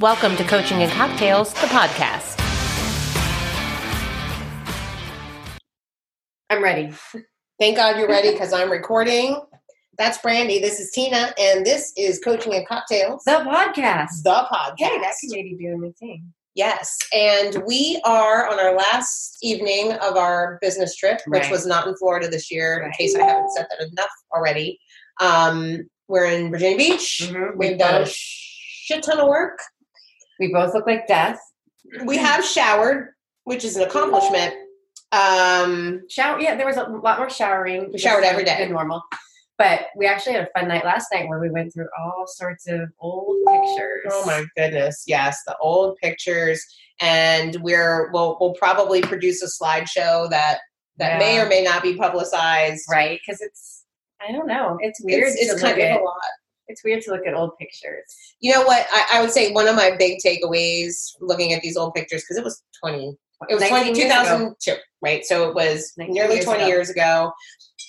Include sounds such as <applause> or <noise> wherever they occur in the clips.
Welcome to Coaching and Cocktails, the podcast. I'm ready. Thank God you're ready because I'm recording. That's Brandy. This is Tina, and this is Coaching and Cocktails, The podcast. the podcast. Hey, that could maybe be a new thing. Yes, and we are on our last evening of our business trip, which Right. was not in Florida this year. In case I haven't said that enough already, um, we're in Virginia Beach. Mhm. We've done a shit ton of work. We both look like death. We have showered, which is an accomplishment. Um, Shower. Yeah, there was a lot more showering. We showered every day. than normal. But we actually had a fun night last night where we went through all sorts of old pictures. Oh my goodness, yes, the old pictures, and we're we'll we'll probably produce a slideshow that that may or may not be publicized. Right? Because it's I don't know. It's weird. It's, it's to kind of a lot. It's weird to look at old pictures. You know what? I, I would say one of my big takeaways looking at these old pictures because it was twenty. It was 20, 19 years ago. 2002, right? So it was nearly years 20 ago. years ago.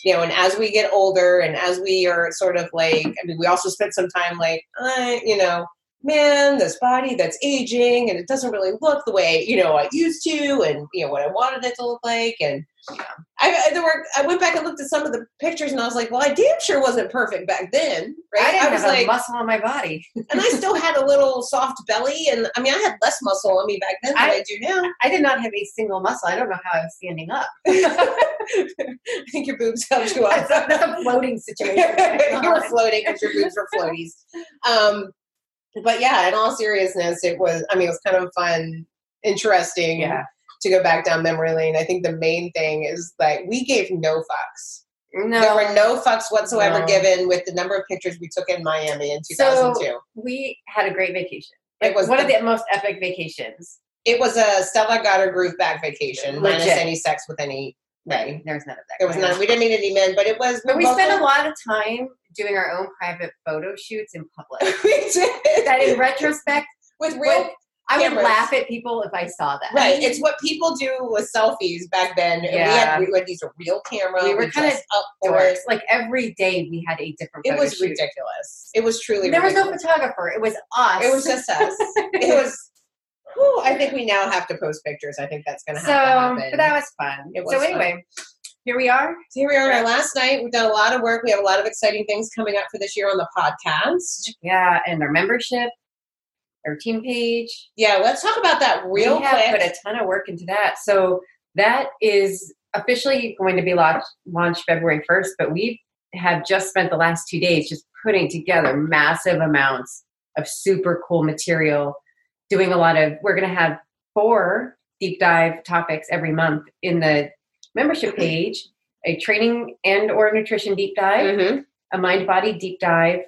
You know, and as we get older and as we are sort of like, I mean, we also spent some time like, uh, you know, man, this body that's aging and it doesn't really look the way, you know, I used to and, you know, what I wanted it to look like. And I, I, there were, I went back and looked at some of the pictures and I was like, well, I damn sure wasn't perfect back then, right? I didn't was have like, muscle on my body. and I still had a little soft belly, and I mean, I had less muscle on me back then than I, I- do now. I did not have a single muscle. I don't know how I was standing up. <laughs> I think your boobs helped you that's, up. a, that's a floating situation. <laughs> you were floating because your boobs were floaties. Um, but yeah, in all seriousness, it was. I mean, it was kind of fun, interesting yeah. to go back down memory lane. I think the main thing is like we gave no fucks. No. There were no fucks whatsoever No. given with the number of pictures we took in Miami in So- 2002. we had a great vacation. It was one the- of the most epic vacations. it was a Stella got her groove back vacation, minus any sex with any. Right. There was none of that. There was none. We didn't meet any men, but it was. But we spent a lot of time doing our own private photo shoots in public. <laughs> we did. that in retrospect, with real. I would laugh at people if I saw that. Right. It's what people do with selfies back then. And we, Yeah. had, we had these real camera. We were kinda dressed up for it. Like every day we had a different. It was shoot. ridiculous. It was truly There was no photographer. It was us. It was just us. it was. <laughs> I think we now have to post pictures. I think that's going to so, happen. but that was fun. It was so fun. anyway, here we are. So here we are on our last night. We've done a lot of work. We have a lot of exciting things coming up for this year on the podcast. Yeah, and our membership, our team page. Yeah, let's talk about that real we have quick. put a ton of work into that. So that is officially going to be launched, launched February 1st, but we have just spent the last two days just putting together massive amounts of super cool material, doing a lot of, we're going to have four deep dive topics every month in the membership page, a training and or nutrition deep dive, Mm-hmm, a mind body deep dive,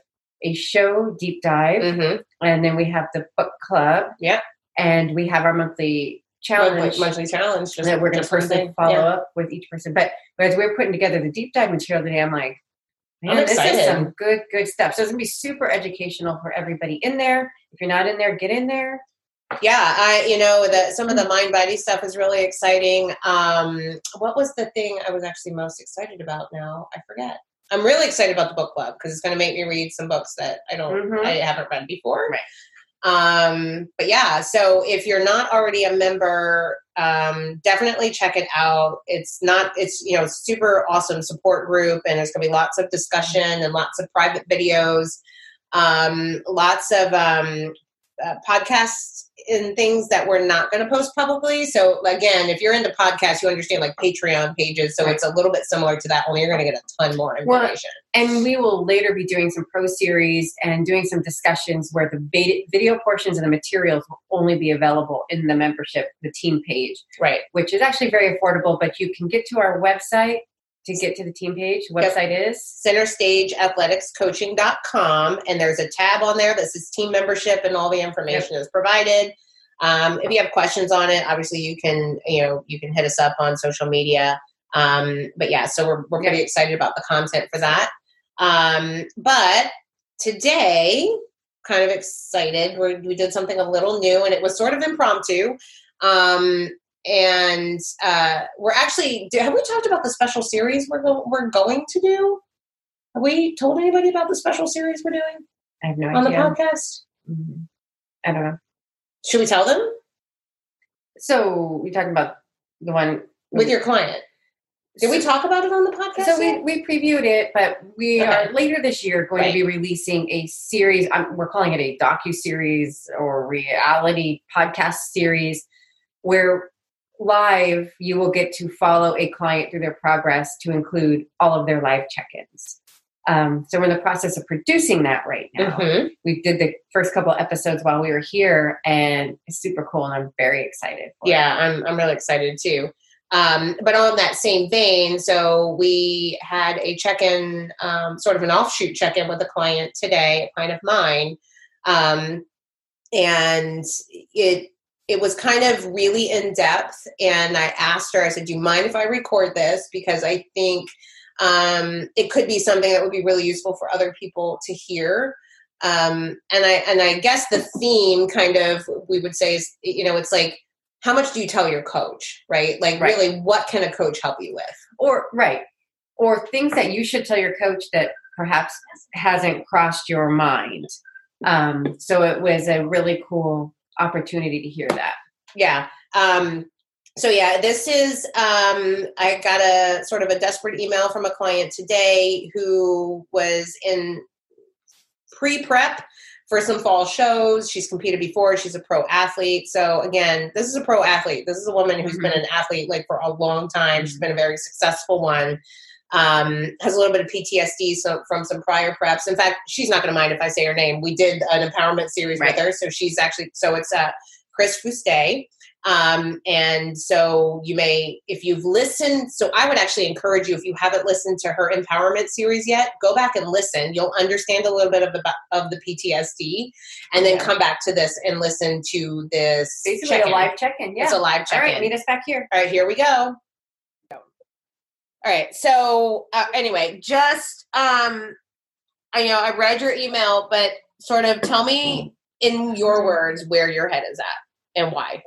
a show deep dive, mm-hmm. and then we have the book club. Yep. And we have our monthly challenge monthly challenge. Just that we're going to personally follow Yeah. up with each person. But, as we're putting together the deep dive material today, I'm like, man, I'm this is some good, good stuff. So it's going to be super educational for everybody in there. If you're not in there, get in there. Yeah, I you know that some of the mind body stuff is really exciting. Um, what was the thing I was actually most excited about? Now I forget. I'm really excited about the book club because it's going to make me read some books that I don't, Mhm. I haven't read before. Right. Um, but yeah, so if you're not already a member, um, definitely check it out. It's not, it's you know, super awesome support group, and there's going to be lots of discussion and lots of private videos, um, lots of um, uh, podcasts and things that we're not going to post publicly. So again, if you're into podcasts, you understand like Patreon pages. So it's a little bit similar to that, only you're going to get a ton more Well, information. And we will later be doing some pro series and doing some discussions where the video portions of the materials will only be available in the membership, the team page. right. which is actually very affordable, but you can get to our website to get to the team page. Website is? Centerstageathleticscoaching.com and there's a tab on there that says team membership and all the information is provided. Um, if you have questions on it obviously you can you know you can hit us up on social media. Um, but yeah so we're, we're pretty excited about the content for that. Um, but today kind of excited we we did something a little new and it was sort of impromptu. Um, and uh, we're actually have we talked about the special series we're, go- we're going to do have we told anybody about the special series we're doing I have no on the idea. podcast Mhm. I don't know. Should we tell them So we talking about the one with your client? Did we talk about it on the podcast? So we, we previewed it, but we Okay. are later this year going Right. to be releasing a series. Um, we're calling it a docu series or reality podcast series, where live you will get to follow a client through their progress to include all of their live check-ins. Um, so we're in the process of producing that right now. Mhm. We did the first couple episodes while we were here, and it's super cool, and I'm very excited. Yeah, I'm I'm really excited too. Um, but on that same vein, so we had a check-in, um, sort of an offshoot check-in with a client today, a client of mine, um, and it it was kind of really in depth. And I asked her, I said, "Do you mind if I record this? Because I think um, it could be something that would be really useful for other people to hear." Um, and I and I guess the theme, kind of, we would say is, you know, it's like how much do you tell your coach right like Right. really what can a coach help you with or right or things that you should tell your coach that perhaps hasn't crossed your mind um, so it was a really cool opportunity to hear that. Yeah um so yeah this is um i got a sort of a desperate email from a client today who was in pre-prep for some fall shows. She's competed before she's a pro athlete. So again this is a pro athlete. This is a woman who's Mhm. been an athlete like for a long time. She's been a very successful one um, has a little bit of PTSD so, from some prior preps. In fact, she's not going to mind if I say her name. We did an empowerment series Right. with her, so she's actually so it's uh, Chris Fuste. Um, and so you may, if you've listened, so I would actually encourage you if you haven't listened to her empowerment series yet, go back and listen. You'll understand a little bit of the of the PTSD, and then Yeah. come back to this and listen to this. basically check-in. a live check-in yeah It's a live check-in. right meet us back here All right, here we go. All right, so uh, anyway, just um, I know I read your email, but sort of tell me in your words where your head is at and why.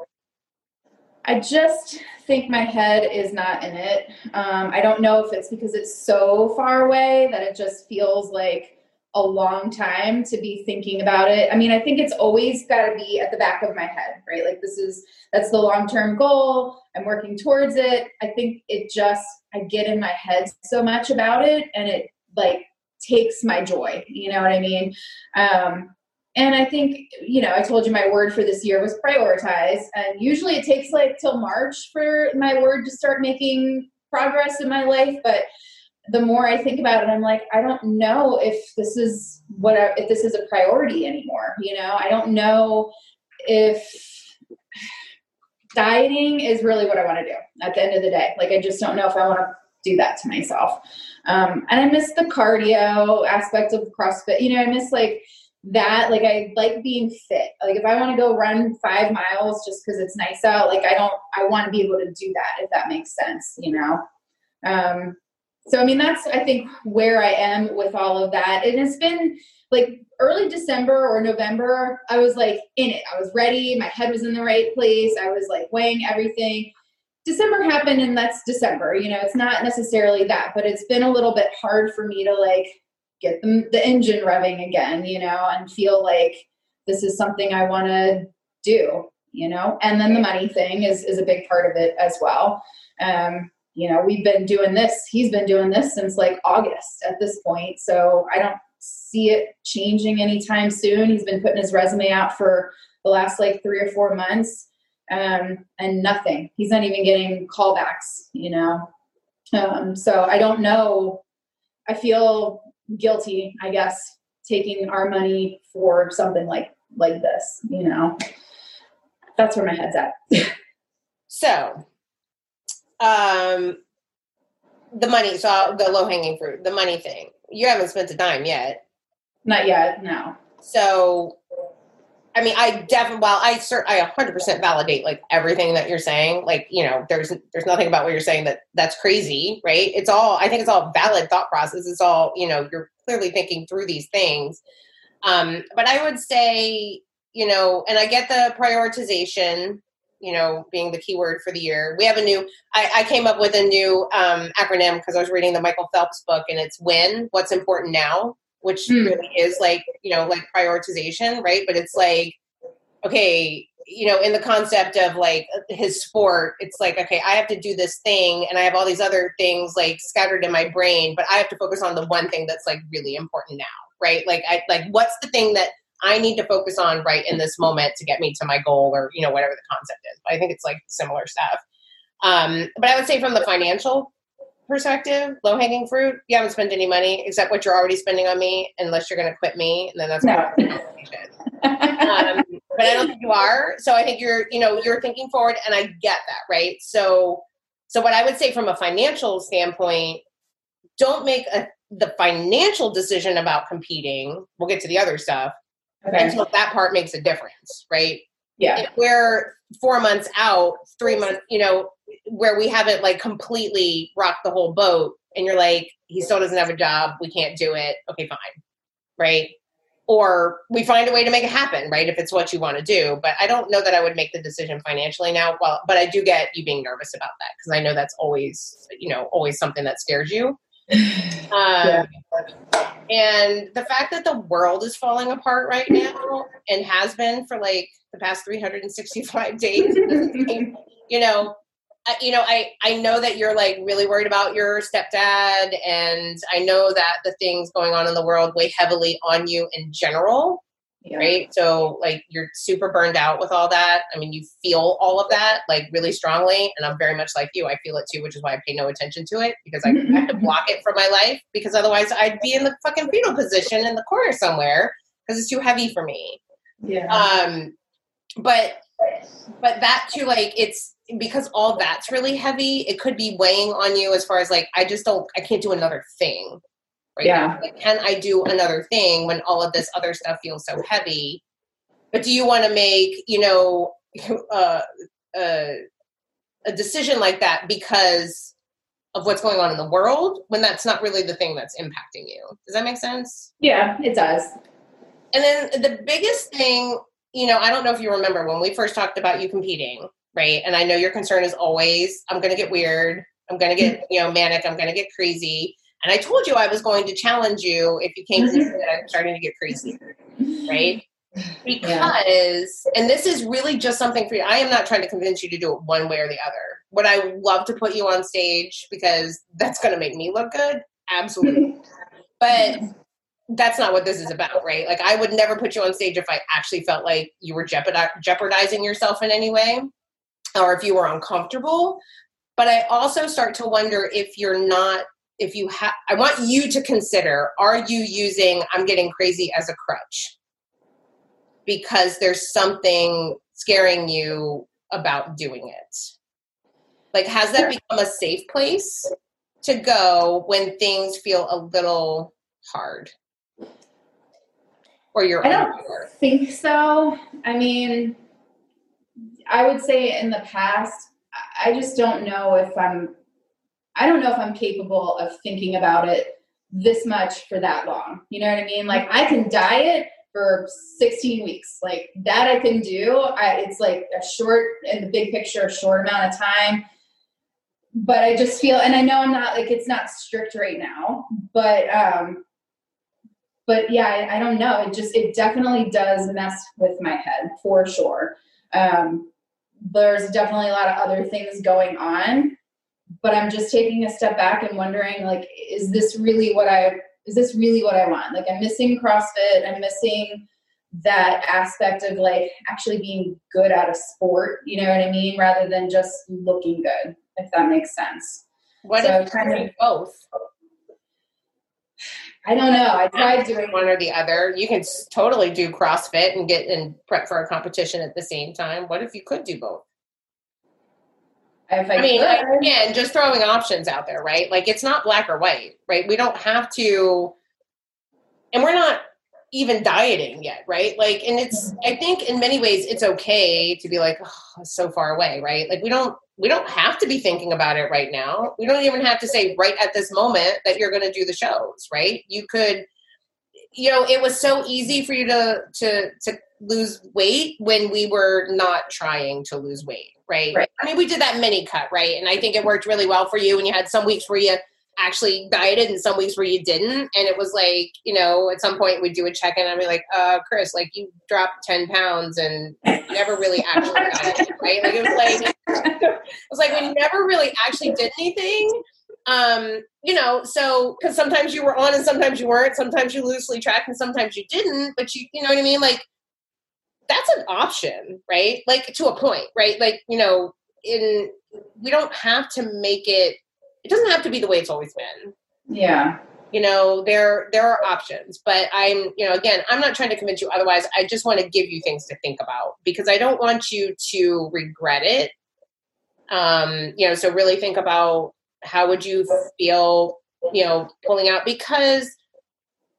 I just think my head is not in it. Um, I don't know if it's because it's so far away that it just feels like a long time to be thinking about it. I mean, I think it's always got to be at the back of my head, right? Like this is that's the long-term goal. I'm working towards it. I think it just I get in my head so much about it and it like takes my joy. You know what I mean? Um, and I think, you know, I told you my word for this year was prioritize. And usually it takes like till March for my word to start making progress in my life. But the more I think about it, I'm like, I don't know if this is what, I, if this is a priority anymore. You know, I don't know if dieting is really what I want to do at the end of the day. Like, I just don't know if I want to do that to myself. Um, and I miss the cardio aspect of CrossFit. You know, I miss like, that like i like being fit like if i want to go run five miles just because it's nice out like i don't i want to be able to do that if that makes sense you know um so i mean that's i think where i am with all of that and it's been like early december or november i was like in it i was ready my head was in the right place i was like weighing everything december happened and that's december you know it's not necessarily that but it's been a little bit hard for me to like get the, the engine revving again, you know, and feel like this is something I want to do, you know. And then the money thing is is a big part of it as well. Um, you know, we've been doing this. He's been doing this since like August at this point, so I don't see it changing anytime soon. He's been putting his resume out for the last like three or four months, um, and nothing. He's not even getting callbacks, you know. Um, so I don't know. I feel guilty, I guess, taking our money for something like like this, you know. That's where my head's at. <laughs> So, um, the money, so the low hanging fruit, the money thing. You haven't spent a dime yet. Not yet, no. So, I mean, I definitely, while I cert, I 100% validate like everything that you're saying. Like, you know, there's there's nothing about what you're saying that that's crazy, right? It's all, I think it's all valid thought process. It's all, you know, you're clearly thinking through these things. Um, but I would say, you know, and I get the prioritization, you know, being the keyword for the year. We have a new, I, I came up with a new um, acronym because I was reading the Michael Phelps book and it's WIN, What's Important Now, which Hmm. really is like, you know, like prioritization, right? But it's like, okay, you know, in the concept of like his sport, it's like, okay, I have to do this thing and I have all these other things like scattered in my brain, but I have to focus on the one thing that's like really important now, right? Like, I like, what's the thing that I need to focus on right in this moment to get me to my goal or, you know, whatever the concept is. But I think it's like similar stuff. Um, but I would say from the financial perspective, low hanging fruit, you haven't spent any money except what you're already spending on me, unless you're going to quit me, and then that's No. um, but I don't think you are. So I think you're, you know, you're thinking forward, and I get that, right? So, so what I would say from a financial standpoint, don't make a the financial decision about competing. We'll get to the other stuff okay. until that part makes a difference, right? Yeah. if we're four months out, three months, you know, where we haven't like completely rocked the whole boat, and you're like, he still doesn't have a job, we can't do it. Okay, fine, right? Or we find a way to make it happen, right? If it's what you want to do. But I don't know that I would make the decision financially now. Well, but I do get you being nervous about that because I know that's always, you know, always something that scares you. Um, And the fact that the world is falling apart right now and has been for like the past 365 <laughs> days, you know, I, you know, I I know that you're like really worried about your stepdad, and I know that the things going on in the world weigh heavily on you in general, Yeah. right? So like you're super burned out with all that. I mean, you feel all of that like really strongly, and I'm very much like you. I feel it too, which is why I pay no attention to it because I have <laughs> to block it from my life because otherwise I'd be in the fucking fetal position in the corner somewhere because it's too heavy for me. Yeah. Um, but but that too, like it's because all that's really heavy. It could be weighing on you as far as like I just don't, I can't do another thing. Right Yeah. now. Like, can I do another thing when all of this other stuff feels so heavy? But do you want to make you know <laughs> uh, uh, a decision like that because of what's going on in the world when that's not really the thing that's impacting you? Does that make sense? yeah, it does. And then the biggest thing, you know, I don't know if you remember when we first talked about you competing, right? And I know your concern is always, I'm going to get weird. I'm going to get, you know, manic. I'm going to get crazy. And I told you I was going to challenge you if you came to mm-hmm. me that I'm starting to get crazy, mm-hmm. right? Because, and this is really just something for you. I am not trying to convince you to do it one way or the other. Would I love to put you on stage because that's going to make me look good? Absolutely. <laughs> but that's not what this is about, right? Like, I would never put you on stage if I actually felt like you were jeopardizing yourself in any way or if you were uncomfortable. But I also start to wonder if you're not, if you have, I want you to consider are you using I'm getting crazy as a crutch? Because there's something scaring you about doing it. Like, has that become a safe place to go when things feel a little hard? Or you're I don't think so. I mean, I would say in the past, I just don't know if I'm, I don't know if I'm capable of thinking about it this much for that long. You know what I mean? Like I can diet for 16 weeks, like that I can do. I, it's like a short, in the big picture, a short amount of time. But I just feel, and I know I'm not like it's not strict right now, but um, but yeah, I, I don't know. It just it definitely does mess with my head for sure. Um, there's definitely a lot of other things going on, but I'm just taking a step back and wondering like, is this really what I is this really what I want? Like I'm missing CrossFit. I'm missing that aspect of like actually being good at a sport. You know what I mean? Rather than just looking good, if that makes sense. What So if kind of- do both? I don't know. I tried doing one or the other. You can totally do CrossFit and get and prep for a competition at the same time. What if you could do both? If I, I mean, again, just throwing options out there, right? Like it's not black or white, right? We don't have to, and we're not even dieting yet, right? Like, and it's, I think in many ways it's okay to be like, oh, so far away, right? Like we don't, we don't have to be thinking about it right now. We don't even have to say right at this moment that you're going to do the shows, right? You could, you know, it was so easy for you to to to lose weight when we were not trying to lose weight, right? Right. I mean, we did that mini cut, right? And I think it worked really well for you. And you had some weeks where you actually dieted and some weeks where you didn't. And it was like, you know, at some point we'd do a check in and I'd be like, uh, Chris, like you dropped 10 pounds and never really actually dieted, <laughs> right? Like it was like, it was like we never really actually did anything. Um, you know, so because sometimes you were on and sometimes you weren't, sometimes you loosely tracked and sometimes you didn't, but you, you know what I mean? Like that's an option, right? Like to a point, right? Like, you know, in we don't have to make it it doesn't have to be the way it's always been. Yeah. You know, there there are options, but I'm, you know, again, I'm not trying to convince you otherwise. I just want to give you things to think about because I don't want you to regret it. Um, you know, so really think about how would you feel, you know, pulling out because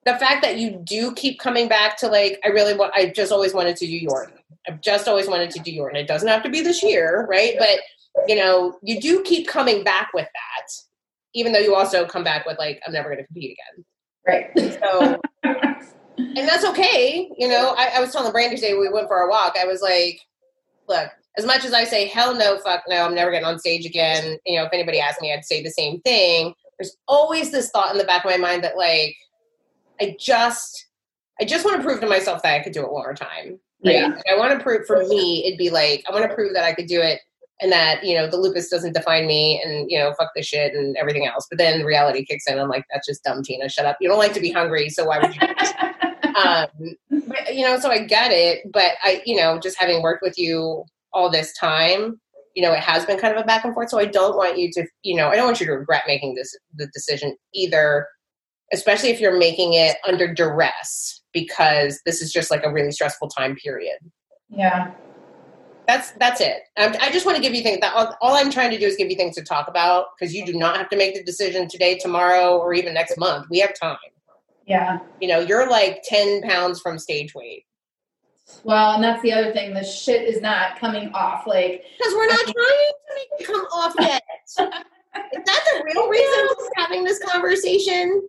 the fact that you do keep coming back to like, I really want, I just always wanted to do Yorton. I've just always wanted to do Yorton. It doesn't have to be this year, right? But you know, you do keep coming back with that, even though you also come back with like, I'm never going to compete again. Right. So, and that's okay. You know, I, I was telling Brandy today we went for a walk. I was like, look, as much as I say hell no, fuck no, I'm never getting on stage again. You know, if anybody asked me, I'd say the same thing. There's always this thought in the back of my mind that like, I just, I just want to prove to myself that I could do it one more time. Right? Yeah. I want to prove for me, it'd be like, I want to prove that I could do it and that you know the lupus doesn't define me and you know fuck the shit and everything else but then reality kicks in i'm like that's just dumb tina shut up you don't like to be hungry so why would you <laughs> um but, you know so i get it but i you know just having worked with you all this time you know it has been kind of a back and forth so i don't want you to you know i don't want you to regret making this the decision either especially if you're making it under duress because this is just like a really stressful time period Yeah. that's that's it. Um, I just want to give you things. That all, all I'm trying to do is give you things to talk about because you do not have to make the decision today, tomorrow, or even next month. We have time. Yeah. You know, you're like ten pounds from stage weight Well, and that's the other thing. The shit is not coming off. Like, because we're not trying to make it come off yet. <laughs> is that the real reason we're having this conversation?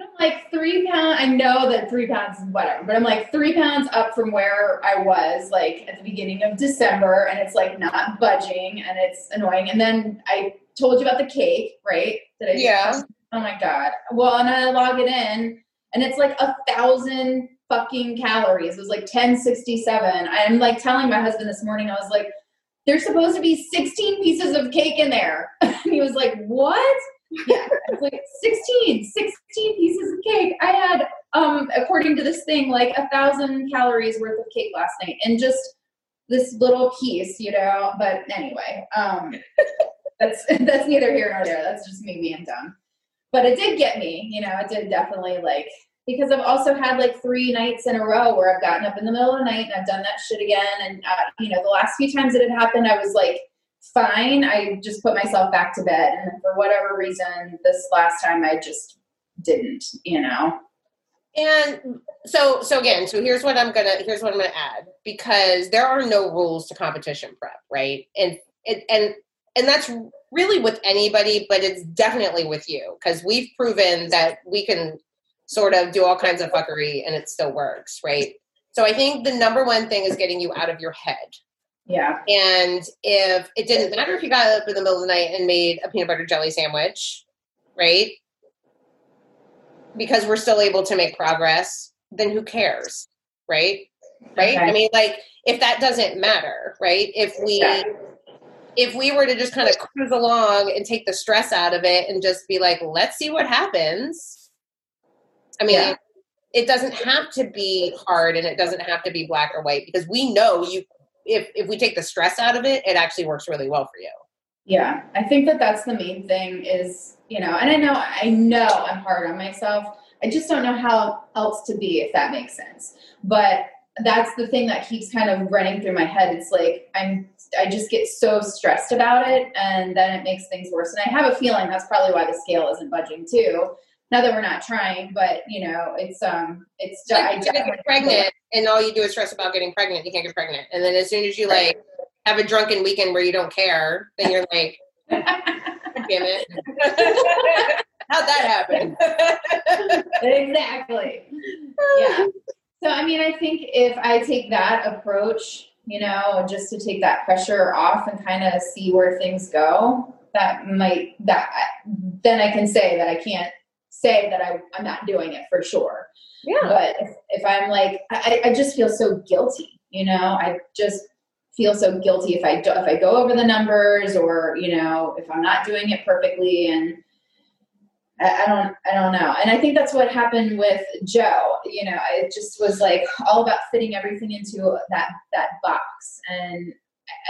I'm like three pounds. I know that three pounds is whatever, but I'm like three pounds up from where I was like at the beginning of December, and it's like not budging, and it's annoying. And then I told you about the cake, right? Did I? Yeah. Oh my god. Well, and I log it in, and it's like a thousand fucking calories. It was like ten sixty seven. I'm like telling my husband this morning. I was like, "There's supposed to be sixteen pieces of cake in there," and <laughs> he was like, "What?" Yeah, it's like 16, 16 pieces of cake. I had, um, according to this thing, like a thousand calories worth of cake last night, and just this little piece, you know. But anyway, um, <laughs> that's that's neither here nor there. That's just me being dumb. But it did get me, you know. It did definitely like because I've also had like three nights in a row where I've gotten up in the middle of the night and I've done that shit again. And uh, you know, the last few times it had happened, I was like fine. I just put myself back to bed. And for whatever reason, this last time I just didn't, you know. And so, so again, so here's what I'm gonna here's what I'm gonna add because there are no rules to competition prep, right? And and and and that's really with anybody, but it's definitely with you because we've proven that we can sort of do all kinds of fuckery and it still works, right? So I think the number one thing is getting you out of your head. Yeah. And if it didn't matter if you got up in the middle of the night and made a peanut butter jelly sandwich, right? Because we're still able to make progress, then who cares? Right? Right? Okay. I mean, like, if that doesn't matter, right? If we Yeah. if we were to just kind of cruise along and take the stress out of it and just be like, let's see what happens. I mean, Yeah. it doesn't have to be hard and it doesn't have to be black or white because we know you if if we take the stress out of it, it actually works really well for you. Yeah. I think that that's the main thing is, you know, and I know, I know I'm hard on myself. I just don't know how else to be, if that makes sense. But that's the thing that keeps kind of running through my head. It's like I'm I just get so stressed about it and then it makes things worse. And I have a feeling that's probably why the scale isn't budging too. Not that we're not trying, but you know, it's um it's like I definitely pregnant and all you do is stress about getting pregnant, you can't get pregnant. And then as soon as you like have a drunken weekend where you don't care, then you're like, <laughs> damn it. <laughs> How'd that happen? exactly. Yeah. So I mean, I think if I take that approach, you know, just to take that pressure off and kind of see where things go, that might that then I can say that I can't say that I, I'm not doing it for sure. Yeah. But if, if I'm like, I, I just feel so guilty, you know, I just feel so guilty if I do, if I go over the numbers or, you know, if I'm not doing it perfectly and I, I don't, I don't know. And I think that's what happened with Joe, you know, it just was like all about fitting everything into that, that box. And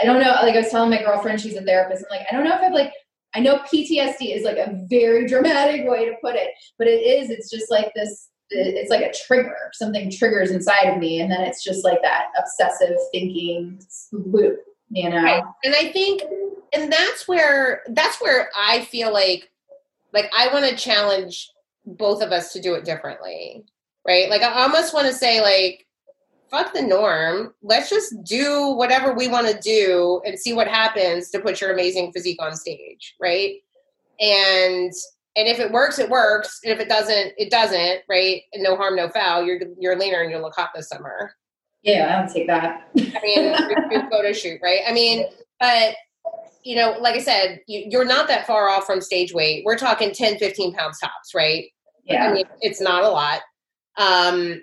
I don't know, like I was telling my girlfriend, she's a therapist. I'm like, I don't know if I've like, I know PTSD is like a very dramatic way to put it, but it is, it's just like this it's like a trigger. Something triggers inside of me, and then it's just like that obsessive thinking loop, you know. Right. And I think, and that's where that's where I feel like, like I want to challenge both of us to do it differently, right? Like I almost want to say like. Fuck the norm. Let's just do whatever we want to do and see what happens to put your amazing physique on stage, right? And and if it works, it works. And if it doesn't, it doesn't, right? And no harm, no foul. You're you're leaner and you'll look hot this summer. Yeah, I'll take that. I mean, <laughs> photo shoot, right? I mean, but you know, like I said, you, are not that far off from stage weight. We're talking 10, 15 pounds tops, right? Yeah. I mean, it's not a lot. Um,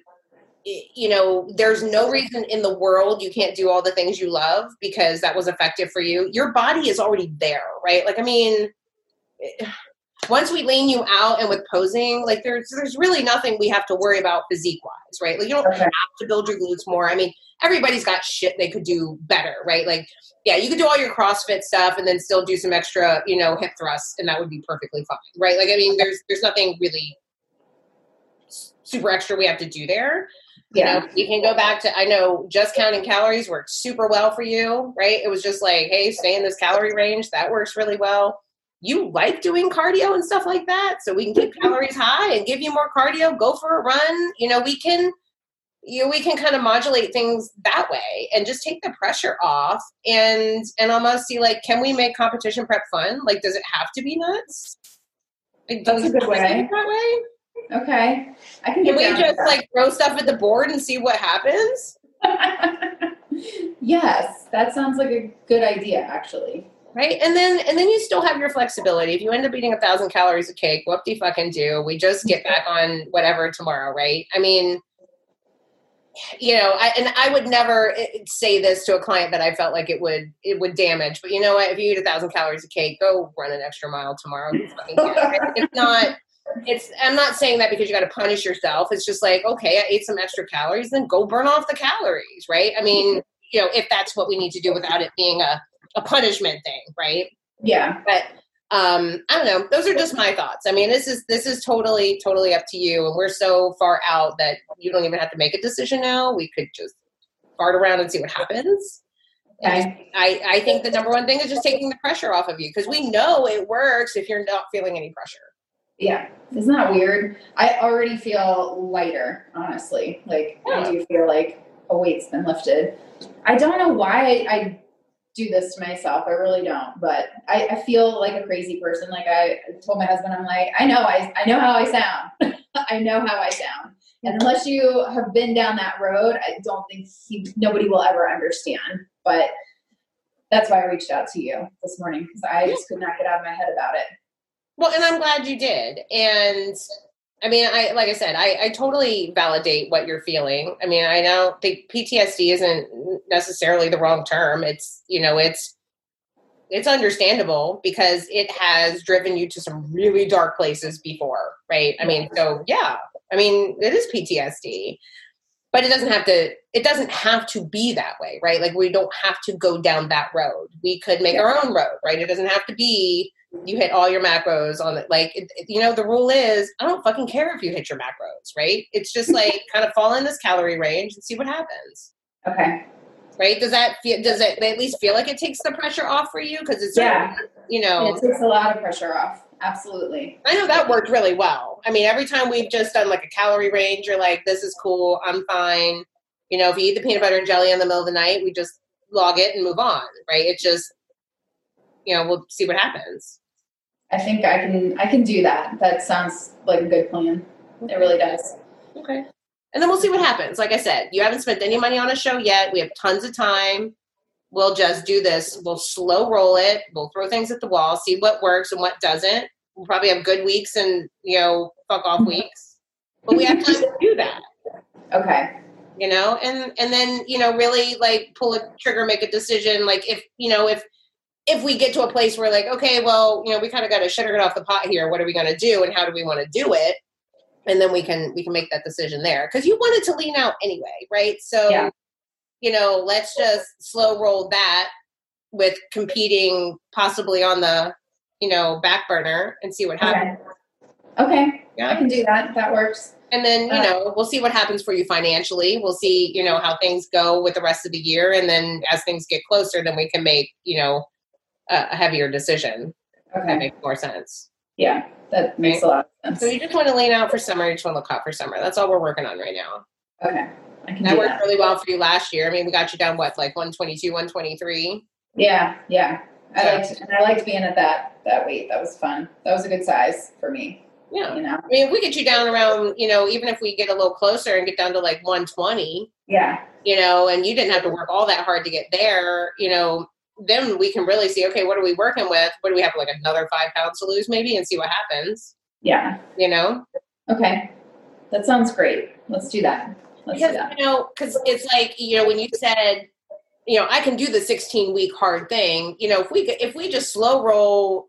you know, there's no reason in the world you can't do all the things you love because that was effective for you. Your body is already there, right? Like, I mean, eh, once we lean you out and with posing, like there's there's really nothing we have to worry about physique wise, right? Like you don't okay. have to build your glutes more. I mean, everybody's got shit they could do better, right? Like, yeah, you could do all your CrossFit stuff and then still do some extra, you know, hip thrusts, and that would be perfectly fine, right? Like, I mean, there's there's nothing really super extra we have to do there. Yeah. You know, you can go back to I know just counting calories worked super well for you, right? It was just like, hey, stay in this calorie range. That works really well. You like doing cardio and stuff like that? So we can keep mm-hmm. calories high and give you more cardio go for a run. You know we can you know, we can kind of modulate things that way and just take the pressure off and and almost see like can we make competition prep fun? Like does it have to be nuts? Like, that's a good way. that way okay i can, can we just like throw stuff at the board and see what happens <laughs> yes that sounds like a good idea actually right? And then and then you still have your flexibility. If you end up eating a thousand calories of cake, what do you fucking do? We just get back <laughs> on whatever tomorrow, right? I mean, you know, I, and I would never eh, say this to a client that I felt like it would it would damage. But you know what? If you eat a thousand calories of cake, go run an extra mile tomorrow. <laughs> it's not. It's. I'm not saying that because you got to punish yourself. It's just like, okay, I ate some extra calories, then go burn off the calories, right? I mean, <laughs> you know, if that's what we need to do without it being a a punishment thing, right? Yeah. But um, I don't know. Those are just my thoughts. I mean, this is this is totally totally up to you, and we're so far out that you don't even have to make a decision now. We could just fart around and see what happens. Okay. I, I think the number one thing is just taking the pressure off of you because we know it works if you're not feeling any pressure. Yeah, isn't that weird? I already feel lighter, honestly. Like yeah. I do feel like a weight's been lifted. I don't know why I do this to myself. I really don't. But I, I, feel like a crazy person. Like I told my husband, I'm like, I know I, I know how I sound. <laughs> I know how I sound. And unless you have been down that road, I don't think he, nobody will ever understand. But that's why I reached out to you this morning because I just could not get out of my head about it. Well, and I'm glad you did. And I mean, I like I said, I, I totally validate what you're feeling. I mean, I don't think PTSD isn't necessarily the wrong term. It's you know, it's it's understandable because it has driven you to some really dark places before, right? I mean, so yeah, I mean, it is PTSD, but it doesn't have to. It doesn't have to be that way, right? Like we don't have to go down that road. We could make yeah. our own road, right? It doesn't have to be you hit all your macros on it. Like, it, you know, the rule is I don't fucking care if you hit your macros, right? It's just <laughs> like kind of fall in this calorie range and see what happens. Okay. Right? Does that feel, does it at least feel like it takes the pressure off for you? Because it's, yeah, you know, it takes a lot of pressure off. Absolutely. I know that worked really well. I mean, every time we've just done like a calorie range, you're like, this is cool. I'm fine. You know, if you eat the peanut butter and jelly in the middle of the night, we just log it and move on, right? It just, you know, we'll see what happens. I think I can I can do that. That sounds like a good plan. It really does. Okay. And then we'll see what happens. Like I said, you haven't spent any money on a show yet. We have tons of time. We'll just do this. We'll slow roll it. We'll throw things at the wall, see what works and what doesn't. we'll probably have good weeks and you know fuck off mm-hmm. weeks, but we have time to do that. Okay. You know, and and then you know really like pull a trigger, make a decision. Like if you know if if we get to a place where like okay, well you know we kind of got to shut it off the pot here. What are we going to do, and how do we want to do it? And then we can we can make that decision there because you wanted to lean out anyway, right? So. Yeah. You know, let's just slow roll that with competing possibly on the you know back burner and see what happens Okay. Okay. Yeah. I can do that. That works. and then you Uh, know we'll see what happens for you financially we'll see you know how things go with the rest of the year and then as things get closer then we can make you know a, heavier decision Okay. that makes more sense Yeah. That makes a lot of so you just want to lean out for summer you just want to look hot for summer that's all we're working on right now Okay. I can that worked that. really well for you last year i mean we got you down what like 122 123 Yeah. Yeah. I Yeah. liked and I liked being at that that weight. That was fun. That was a good size for me. yeah You know. I mean, if we get you down around, you know, even if we get a little closer and get down to like 120, Yeah. you know, and you didn't have to work all that hard to get there, you know, then we can really see, okay, what are we working with? What do we have, like another five pounds to lose maybe and see what happens, Yeah. you know? Okay. That sounds great. Let's do that. Let's do that. you know, because it's like, you know, when you said, you know, I can do the 16 week hard thing, you know, if we could, if we just slow roll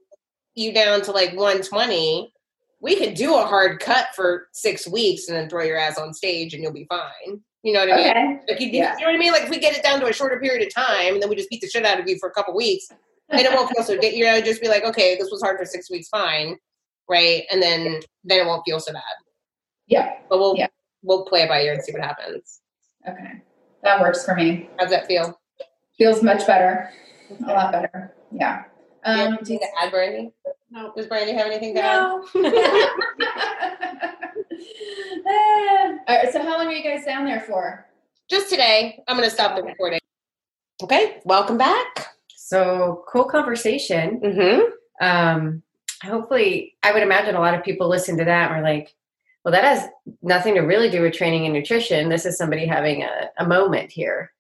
you down to like 120, we could do a hard cut for six weeks and then throw your ass on stage and you'll be fine. You know what I mean? Okay. Like you, Yeah. you know what I mean? Like if we get it down to a shorter period of time and then we just beat the shit out of you for a couple weeks, then it won't feel so. You know, just be like, okay, this was hard for six weeks, fine, right? And then then it won't feel so bad. Yeah. But we'll Yeah. we'll play it by ear and see what happens. Okay. That works for me. How's that feel? Feels much better. A lot better. Yeah. Do you have Um, to add, Brandy? No. Does Brandy have anything to add? <laughs> <laughs> <laughs> No. All right, so how long are you guys down there for? Just today. I'm gonna stop the recording. Okay, welcome back. So cool conversation. Mm-hmm. Um, hopefully, I would imagine a lot of people listen to that and are like, well, that has nothing to really do with training and nutrition. This is somebody having a, a moment here.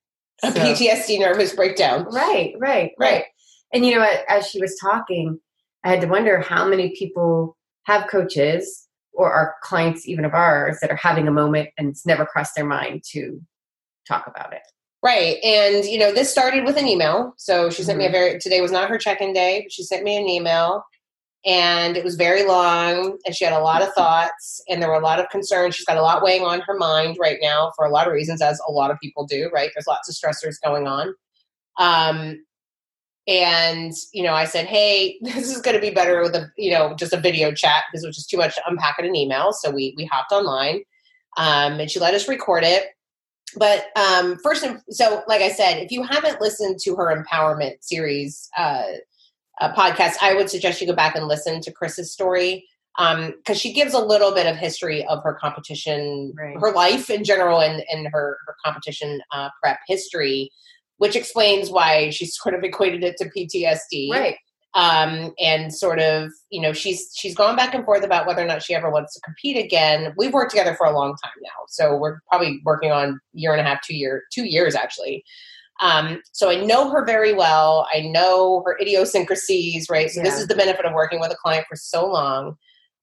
A So- PTSD nervous breakdown. Right, right, right, Right. And you know, a- as she was talking, I had to wonder how many people have coaches or are clients even of ours that are having a moment and it's never crossed their mind to talk about it. Right. And, you know, this started with an email. So she sent me a Mhm. very, today was not her check in day, but she sent me an email and it was very long and she had a lot of thoughts and there were a lot of concerns. She's got a lot weighing on her mind right now for a lot of reasons, as a lot of people do, right? There's lots of stressors going on. Um, and you know, I said, "Hey, <laughs> this is going to be better with a you know just a video chat because it was just too much to unpack in an email." So we we hopped online, um, and she let us record it but um first and so like i said if you haven't listened to her empowerment series uh, uh podcast i would suggest you go back and listen to chris's story um because she gives a little bit of history of her competition Right. her life in general and and her her competition uh prep history which explains why she sort of equated it to ptsd Right. um, and sort of you know she's she's gone back and forth about whether or not she ever wants to compete again. We've worked together for a long time now, so we're probably working on year and a half, two year, two years actually. Um, so I know her very well. I know her idiosyncrasies, right? So this is the benefit of working with a client for so long.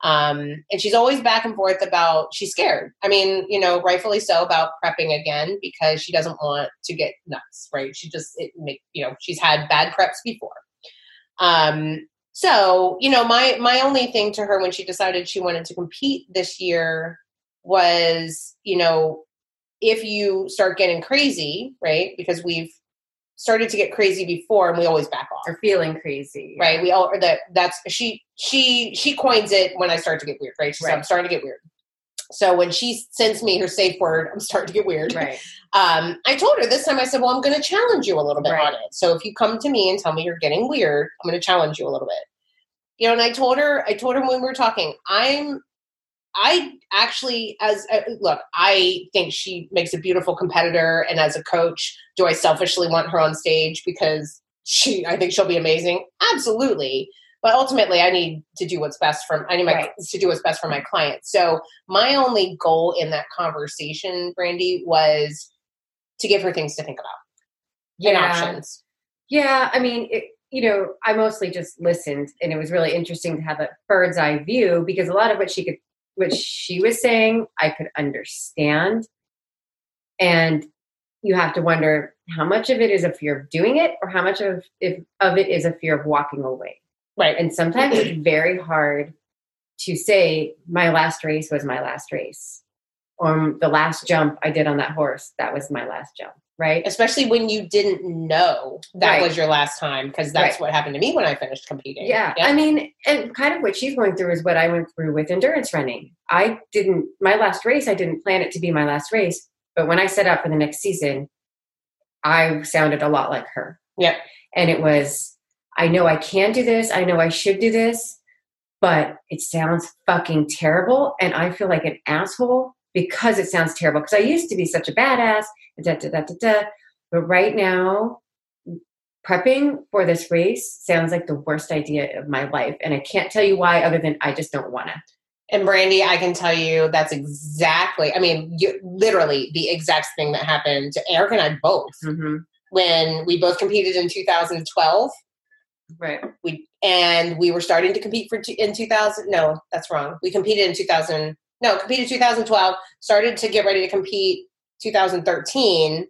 Um, and she's always back and forth about she's scared. I mean, you know, rightfully so about prepping again because she doesn't want to get nuts, right? She just it make you know she's had bad preps before. Um, so you know, my my only thing to her when she decided she wanted to compete this year was, you know, if you start getting crazy, right? Because we've started to get crazy before, and we always back off, Or feeling crazy. right? We all or that that's she she she coins it when I start to get weird, right? She said, I'm starting to get weird. So when she sends me her safe word, I'm starting to get weird. Right. Um, I told her this time, I said, Well, I'm going to challenge you a little bit Right. on it. So if you come to me and tell me you're getting weird, I'm going to challenge you a little bit. You know, and I told her, I told her when we were talking, I'm, I actually, as uh, look, I think she makes a beautiful competitor. And as a coach, do I selfishly want her on stage because she, I think she'll be amazing? Absolutely. But ultimately, I need to do what's best for I need my Right. to do what's best for my client. So my only goal in that conversation, Brandy, was to give her things to think about and Yeah. options. Yeah, I mean, it, you know, I mostly just listened, and it was really interesting to have a bird's eye view because a lot of what she could, what she was saying, I could understand, and you have to wonder how much of it is a fear of doing it, or how much of if of it is a fear of walking away. Right. And sometimes it's very hard to say my last race was my last race, or the last jump I did on that horse that was my last jump. Right. Especially when you didn't know that Right. was your last time, because that's Right. what happened to me when I finished competing. Yeah. I mean, and kind of what she's going through is what I went through with endurance running. I didn't, my last race, I didn't plan it to be my last race. But when I set out for the next season, I sounded a lot like her. Yep. And it was, I know I can do this. I know I should do this, but it sounds fucking terrible. And I feel like an asshole because it sounds terrible. Because I used to be such a badass, da, da, da, da, da. But right now, prepping for this race sounds like the worst idea of my life. And I can't tell you why, other than I just don't want to. And Brandy, I can tell you that's exactly, I mean, you, literally the exact thing that happened to Eric and I both Mm-hmm. when we both competed in 2012. Right. We and we were starting to compete for two, in 2000. No, that's wrong. We competed in 2000. No, competed 2012. Started to get ready to compete 2013,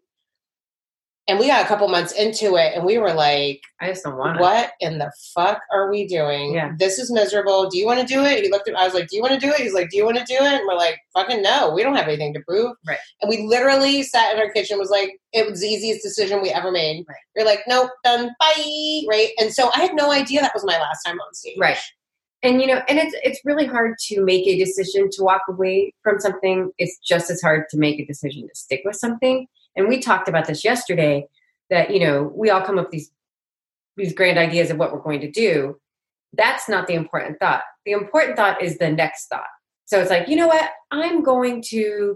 and we got a couple months into it, and we were like, I just don't want what in the fuck are we doing? Yeah. This is miserable. Do you want to do it? He looked at I was like, Do you want to do it? He's like, Do you want to do it? And we're like, fucking no, we don't have anything to prove. Right. And we literally sat in our kitchen, was like, it was the easiest decision we ever made. Right. You're like, Nope, done, bye. Right. And so I had no idea that was my last time on stage. Right. And you know, and it's it's really hard to make a decision to walk away from something. It's just as hard to make a decision to stick with something. And we talked about this yesterday that, you know, we all come up with these these grand ideas of what we're going to do. That's not the important thought. The important thought is the next thought. So it's like, you know what? I'm going to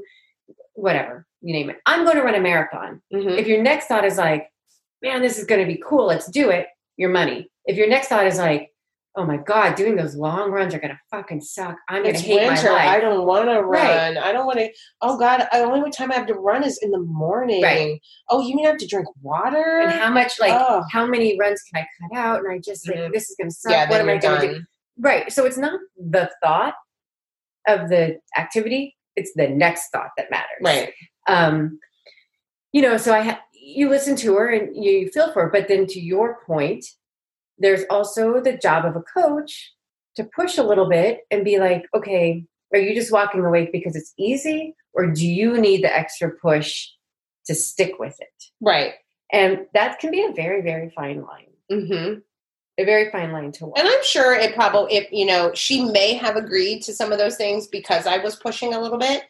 whatever, you name it. I'm going to run a marathon. Mhm. If your next thought is like, man, this is going to be cool, let's do it, your money. If your next thought is like, oh my God, doing those long runs are going to fucking suck. I'm It's hate winter. my life. I don't want to Right. run. I don't want to. Oh God, the only time I have to run is in the morning. Right. Oh, you mean I have to drink water? and how much, like, Oh. how many runs can I cut out? And I just like, Mhm. this is going to suck. yeah, what am I going to done. do? Right. So it's not the thought of the activity, it's the next thought that matters. Right. um, you know, so I ha- you listen to her and you feel for her, but then to your point, there's also the job of a coach to push a little bit and be like, okay, are you just walking away because it's easy, or do you need the extra push to stick with it? Right. And that can be a very, very fine line, Mm-hmm. a very fine line to walk. And I'm sure it probably, if you know, she may have agreed to some of those things because I was pushing a little bit.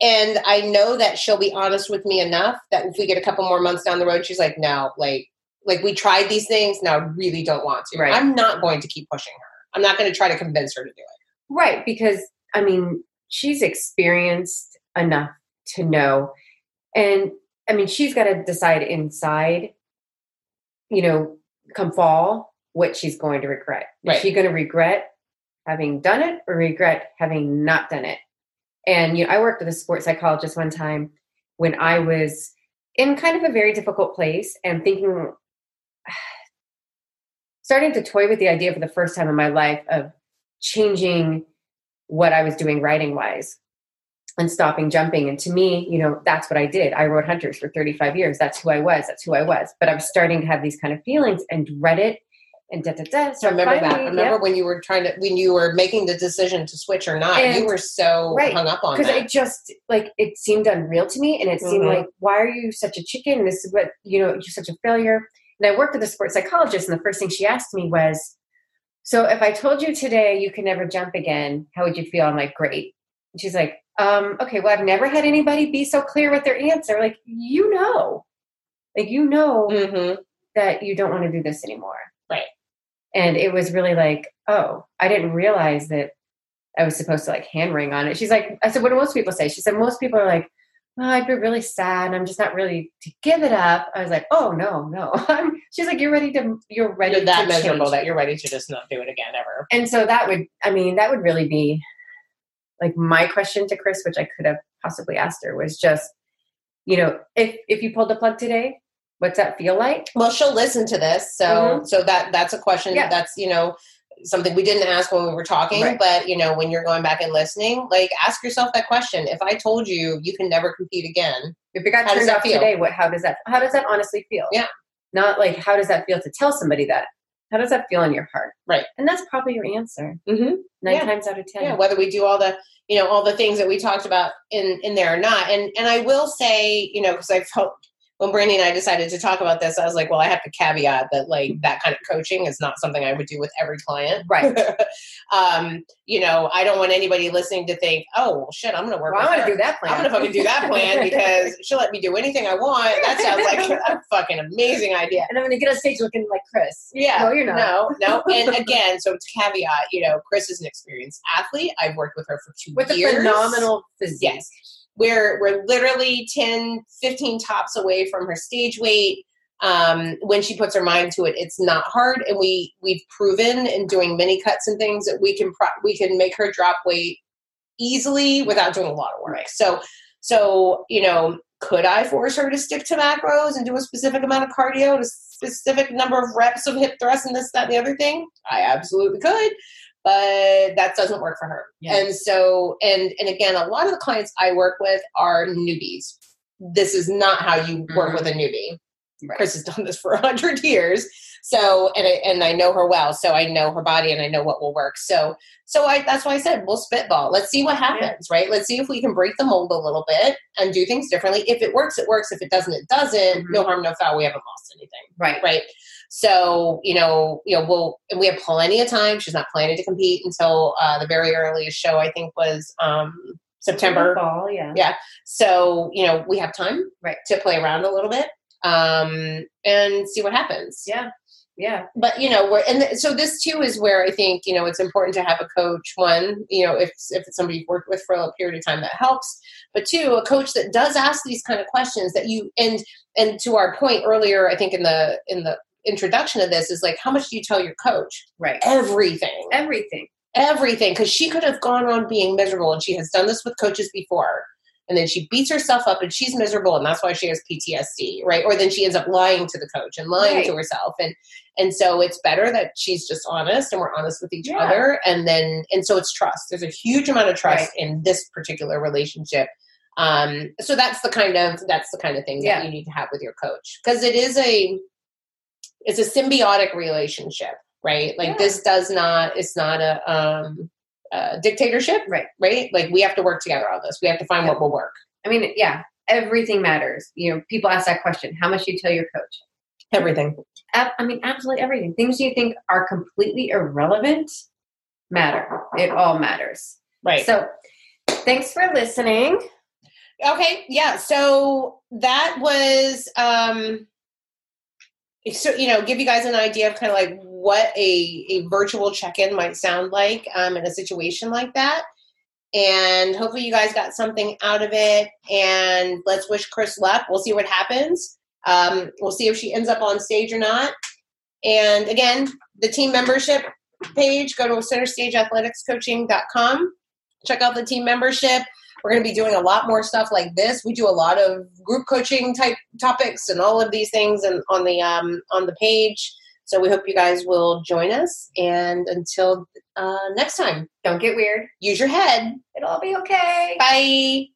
And I know that she'll be honest with me enough that if we get a couple more months down the road, she's like, no, like, like we tried these things, now I really don't want to. Right. I'm not going to keep pushing her. I'm not going to try to convince her to do it. Right, because I mean, she's experienced enough to know. And I mean, she's got to decide inside, you know, come fall, what she's going to regret. Right. Is she going to regret having done it or regret having not done it? And, you know, I worked with a sports psychologist one time when I was in kind of a very difficult place and thinking, <sighs> starting to toy with the idea for the first time in my life of changing what I was doing writing wise and stopping jumping. And to me, you know, that's what I did. I wrote Hunters for 35 years. That's who I was. That's who I was. But I was starting to have these kind of feelings and dread it and da da da. So I remember that. I remember yep. when you were trying to, when you were making the decision to switch or not, you were so right, hung up on it. because it just like it seemed unreal to me and it seemed Mhm. like why are you such a chicken this is what you know you're such a failure and i worked with a sports psychologist and the first thing she asked me was so if i told you today you can never jump again how would you feel i'm like great and she's like um okay well i've never had anybody be so clear with their answer like you know like you know mm-hmm. that you don't want to do this anymore. Right. And it was really like, oh, I didn't realize that I was supposed to like hand wring on it. She's like, I said, what do most people say? She said, most people are like, oh, I'd be really sad. I'm just not really to give it up. I was like, oh no, no. <laughs> I'm, she's like, you're ready to, you're ready You're that to miserable change. that you're ready to just not do it again ever. And so that would, I mean, that would really be like my question to Chris, which I could have possibly asked her was just, you know, if if you pulled the plug today, What's that feel like? Well, she'll listen to this, so Mhm. so that that's a question Yeah. that's you know something we didn't ask when we were talking, Right. but you know when you're going back and listening, like ask yourself that question. If I told you you can never compete again, If it got turned off feel? today, what? How does that? How does that honestly feel? Yeah. Not like how does that feel to tell somebody that? How does that feel in your heart? Right. And that's probably your answer. mm-hmm. Nine Yeah. times out of ten. yeah, whether we do all the you know all the things that we talked about in in there or not, and and I will say you know because I felt when Brandy and I decided to talk about this, I was like, well, I have to caveat that like that kind of coaching is not something I would do with every client. Right. <laughs> um, you know, I don't want anybody listening to think, oh well, shit, I'm going to work. Well, with I'm gonna her. do that plan. I'm gonna fucking do that plan <laughs> because she'll let me do anything I want. That sounds like a fucking amazing idea. and I'm gonna get on stage looking like Chris. Yeah. No, you're not. No, no. And again, so to caveat, you know, Chris is an experienced athlete. I've worked with her for two With a phenomenal physique. Yes. We're we're literally 10, 15 tops away from her stage weight. Um, when she puts her mind to it, it's not hard, and we we've proven in doing mini cuts and things that we can pro- we can make her drop weight easily without doing a lot of work. So so you know, could I force her to stick to macros and do a specific amount of cardio, a specific number of reps of hip thrust, and this, that, and the other thing? I absolutely could, but that doesn't work for her. Yeah. And so, and and again, a lot of the clients I work with are newbies. This is not how you work Mhm. with a newbie. Right. Chris has done this for a hundred years, so and I, and I know her well, so I know her body and I know what will work. So so I that's why I said we'll spitball. Let's see what happens, right? Let's see if we can break the mold a little bit and do things differently. If it works, it works. If it doesn't, it doesn't. Mhm. No harm, no foul. We haven't lost anything Right. right? So you know, you know, we'll and we have plenty of time. She's not planning to compete until uh, the very earliest show. I think was um, September. Fall, yeah. Yeah. So you know, we have time, Right. to play around a little bit um, and see what happens. Yeah. Yeah. But you know, we're and th- so this too is where I think you know it's important to have a coach. One, you know, if if it's somebody you've worked with for a period of time, that helps. But two, a coach that does ask these kind of questions that you and and to our point earlier, I think in the in the introduction of this is like, how much do you tell your coach? Right. Everything, Everything. everything, because she could have gone on being miserable, and she has done this with coaches before. And then she beats herself up and she's miserable and that's why she has PTSD, right? Or then she ends up lying to the coach and lying to herself. And and so it's better that she's just honest and we're honest with each Yeah. other. And then and so it's trust. There's a huge amount of trust Right. in this particular relationship. Um, so that's the kind of that's the kind of thing Yeah. that you need to have with your coach. Because it is a it's a symbiotic relationship, right? Like Yeah. this does not it's not a um uh, dictatorship, Right. Right? Like we have to work together on this. We have to find Yeah. what will work. I mean, yeah, everything matters. You know, people ask that question how much do you tell your coach? Everything. I mean, absolutely everything. Things you think are completely irrelevant matter. It all matters. Right. So, thanks for listening. okay. Yeah. So that was um so you know give you guys an idea of kind of like what a, a virtual check-in might sound like um, in a situation like that. And hopefully you guys got something out of it. And let's wish chris luck. We'll see what happens. Um, we'll see if she ends up on stage or not. And again the team membership page go to centerstageathleticscoaching.com check out the team membership. We're going to be doing a lot more stuff like this. We do a lot of group coaching type topics and all of these things and on the um, on the page so we hope you guys will join us and until uh, next time Don't get weird. use your head It'll all be okay. bye